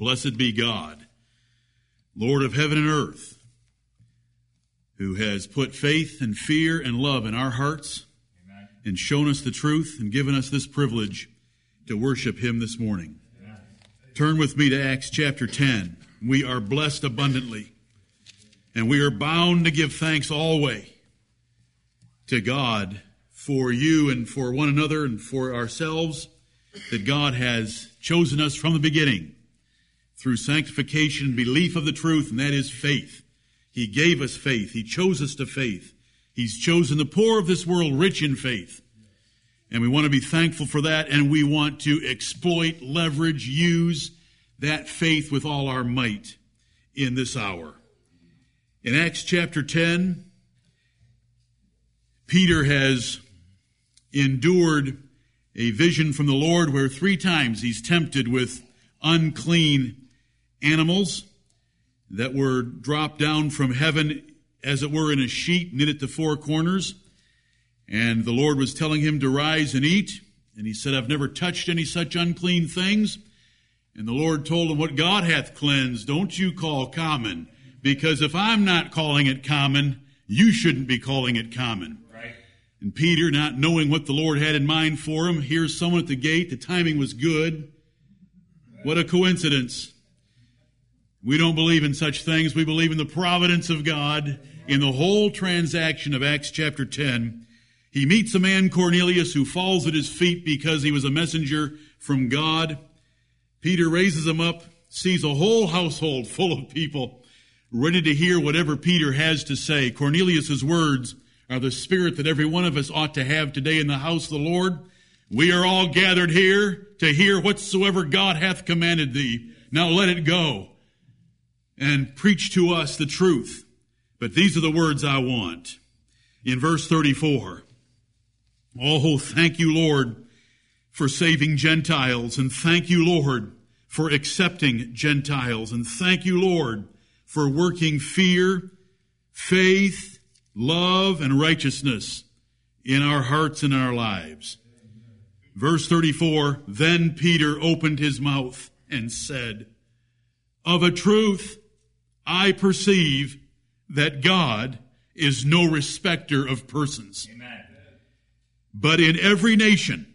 Blessed be God, Lord of heaven and earth, who has put faith and fear and love in our hearts Amen. and shown us the truth and given us this privilege to worship Him this morning. Amen. Turn with me to Acts chapter 10. We are blessed abundantly, and we are bound to give thanks always to God for you and for one another and for ourselves that God has chosen us from the beginning through sanctification and belief of the truth, and that is faith. He gave us faith. He chose us to faith. He's chosen the poor of this world rich in faith. And we want to be thankful for that, and we want to exploit, leverage, use that faith with all our might in this hour. In Acts chapter 10, Peter has endured a vision from the Lord where three times he's tempted with unclean animals that were dropped down from heaven, as it were, in a sheet knit at the four corners. And the Lord was telling him to rise and eat. And he said, I've never touched any such unclean things. And the Lord told him, What God hath cleansed, don't you call common. Because if I'm not calling it common, you shouldn't be calling it common. Right. And Peter, not knowing what the Lord had in mind for him, hears someone at the gate. The timing was good. What a coincidence. We don't believe in such things. We believe in the providence of God. In the whole transaction of Acts chapter 10, he meets a man, Cornelius, who falls at his feet because he was a messenger from God. Peter raises him up, sees a whole household full of people ready to hear whatever Peter has to say. Cornelius's words are the spirit that every one of us ought to have today in the house of the Lord. We are all gathered here to hear whatsoever God hath commanded thee. Now let it go and preach to us the truth. But these are the words I want. In verse 34, Oh, thank you, Lord, for saving Gentiles, and thank you, Lord, for accepting Gentiles, and thank you, Lord, for working fear, faith, love, and righteousness in our hearts and our lives. Verse 34, then Peter opened his mouth and said, Of a truth, I perceive that God is no respecter of persons. Amen. But in every nation,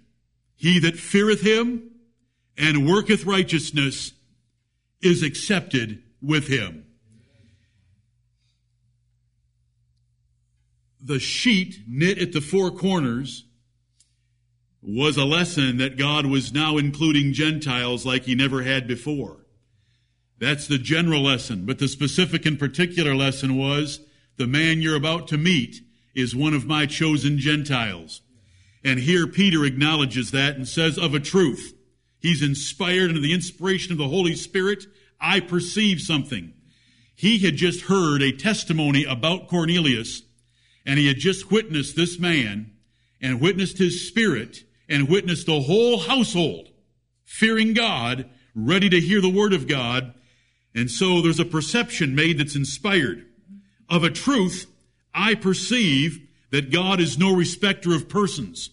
he that feareth him and worketh righteousness is accepted with him. The sheet knit at the four corners was a lesson that God was now including Gentiles like he never had before. That's the general lesson. But the specific and particular lesson was the man you're about to meet is one of my chosen Gentiles. And here Peter acknowledges that and says, of a truth, he's inspired under the inspiration of the Holy Spirit. I perceive something. He had just heard a testimony about Cornelius and he had just witnessed this man and witnessed his spirit and witnessed the whole household fearing God, ready to hear the word of God and so there's a perception made that's inspired. Of a truth, I perceive that God is no respecter of persons.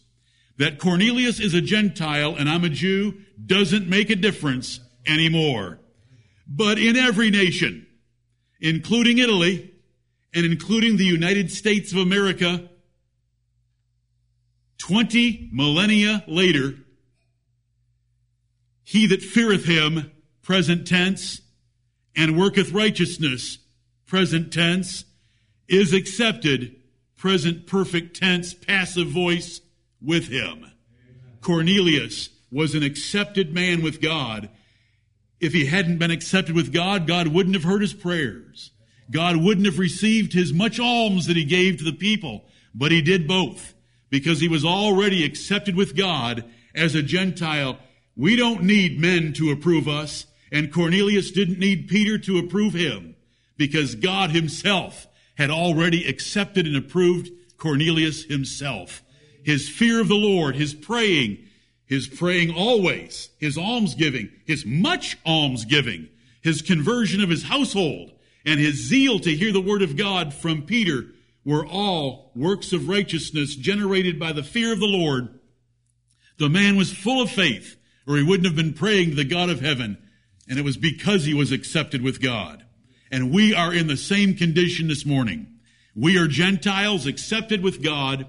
That Cornelius is a Gentile and I'm a Jew doesn't make a difference anymore. But in every nation, including Italy and including the United States of America, 20 millennia later, he that feareth him, present tense, and worketh righteousness, present tense, is accepted, present perfect tense, passive voice, with him. Cornelius was an accepted man with God. If he hadn't been accepted with God, God wouldn't have heard his prayers. God wouldn't have received his much alms that he gave to the people, but he did both because he was already accepted with God as a Gentile. We don't need men to approve us. And Cornelius didn't need Peter to approve him because God himself had already accepted and approved Cornelius himself. His fear of the Lord, his praying, his praying always, his almsgiving, his much almsgiving, his conversion of his household, and his zeal to hear the word of God from Peter were all works of righteousness generated by the fear of the Lord. The man was full of faith, or he wouldn't have been praying to the God of heaven and it was because he was accepted with God. And we are in the same condition this morning. We are Gentiles accepted with God,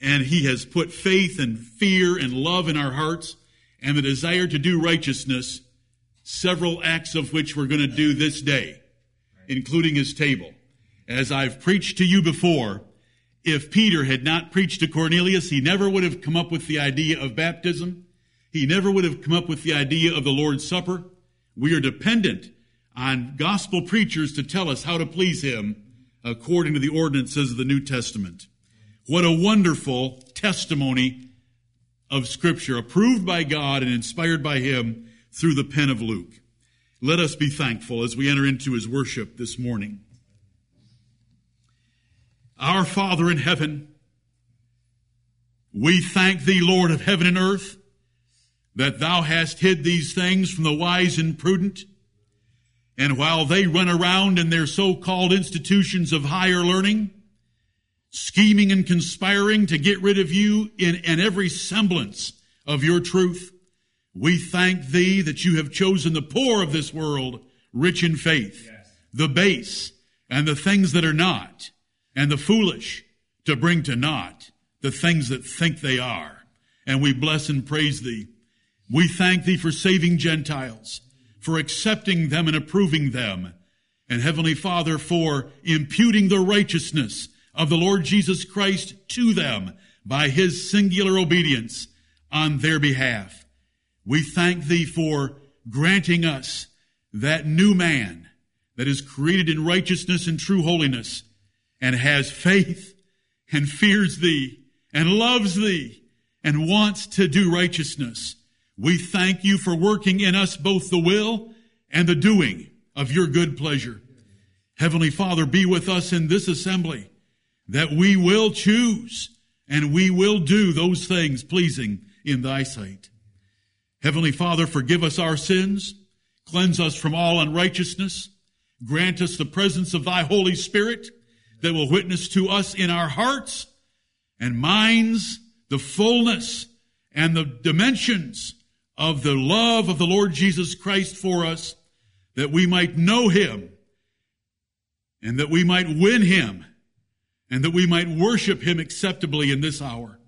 and he has put faith and fear and love in our hearts and the desire to do righteousness, several acts of which we're going to do this day, including his table. As I've preached to you before, if Peter had not preached to Cornelius, he never would have come up with the idea of baptism. He never would have come up with the idea of the Lord's Supper. We are dependent on gospel preachers to tell us how to please Him according to the ordinances of the New Testament. What a wonderful testimony of Scripture, approved by God and inspired by Him through the pen of Luke. Let us be thankful as we enter into His worship this morning. Our Father in heaven, we thank Thee, Lord of heaven and earth, that thou hast hid these things from the wise and prudent. And while they run around in their so-called institutions of higher learning, scheming and conspiring to get rid of you in, in every semblance of your truth, we thank thee that you have chosen the poor of this world, rich in faith, yes. the base, and the things that are not, and the foolish to bring to naught the things that think they are. And we bless and praise thee we thank thee for saving Gentiles, for accepting them and approving them, and Heavenly Father, for imputing the righteousness of the Lord Jesus Christ to them by his singular obedience on their behalf. We thank thee for granting us that new man that is created in righteousness and true holiness and has faith and fears thee and loves thee and wants to do righteousness. We thank you for working in us both the will and the doing of your good pleasure. Heavenly Father, be with us in this assembly that we will choose and we will do those things pleasing in thy sight. Heavenly Father, forgive us our sins, cleanse us from all unrighteousness, grant us the presence of thy Holy Spirit that will witness to us in our hearts and minds the fullness and the dimensions of the love of the Lord Jesus Christ for us, that we might know him, and that we might win him, and that we might worship him acceptably in this hour.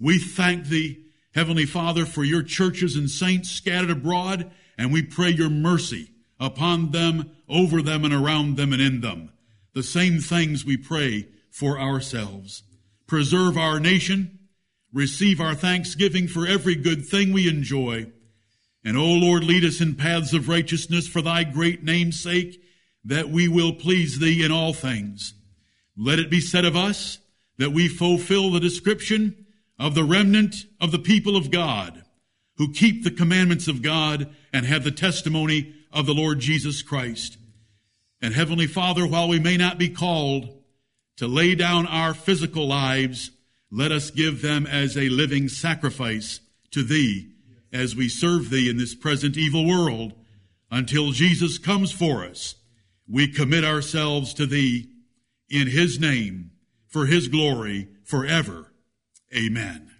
We thank thee, Heavenly Father, for your churches and saints scattered abroad, and we pray your mercy upon them, over them, and around them, and in them. The same things we pray for ourselves. Preserve our nation, receive our thanksgiving for every good thing we enjoy. And, O Lord, lead us in paths of righteousness for thy great name's sake, that we will please thee in all things. Let it be said of us that we fulfill the description of the remnant of the people of God, who keep the commandments of God and have the testimony of the Lord Jesus Christ. And Heavenly Father, while we may not be called to lay down our physical lives, let us give them as a living sacrifice to Thee as we serve Thee in this present evil world until Jesus comes for us. We commit ourselves to Thee in His name, for His glory, forever. Amen.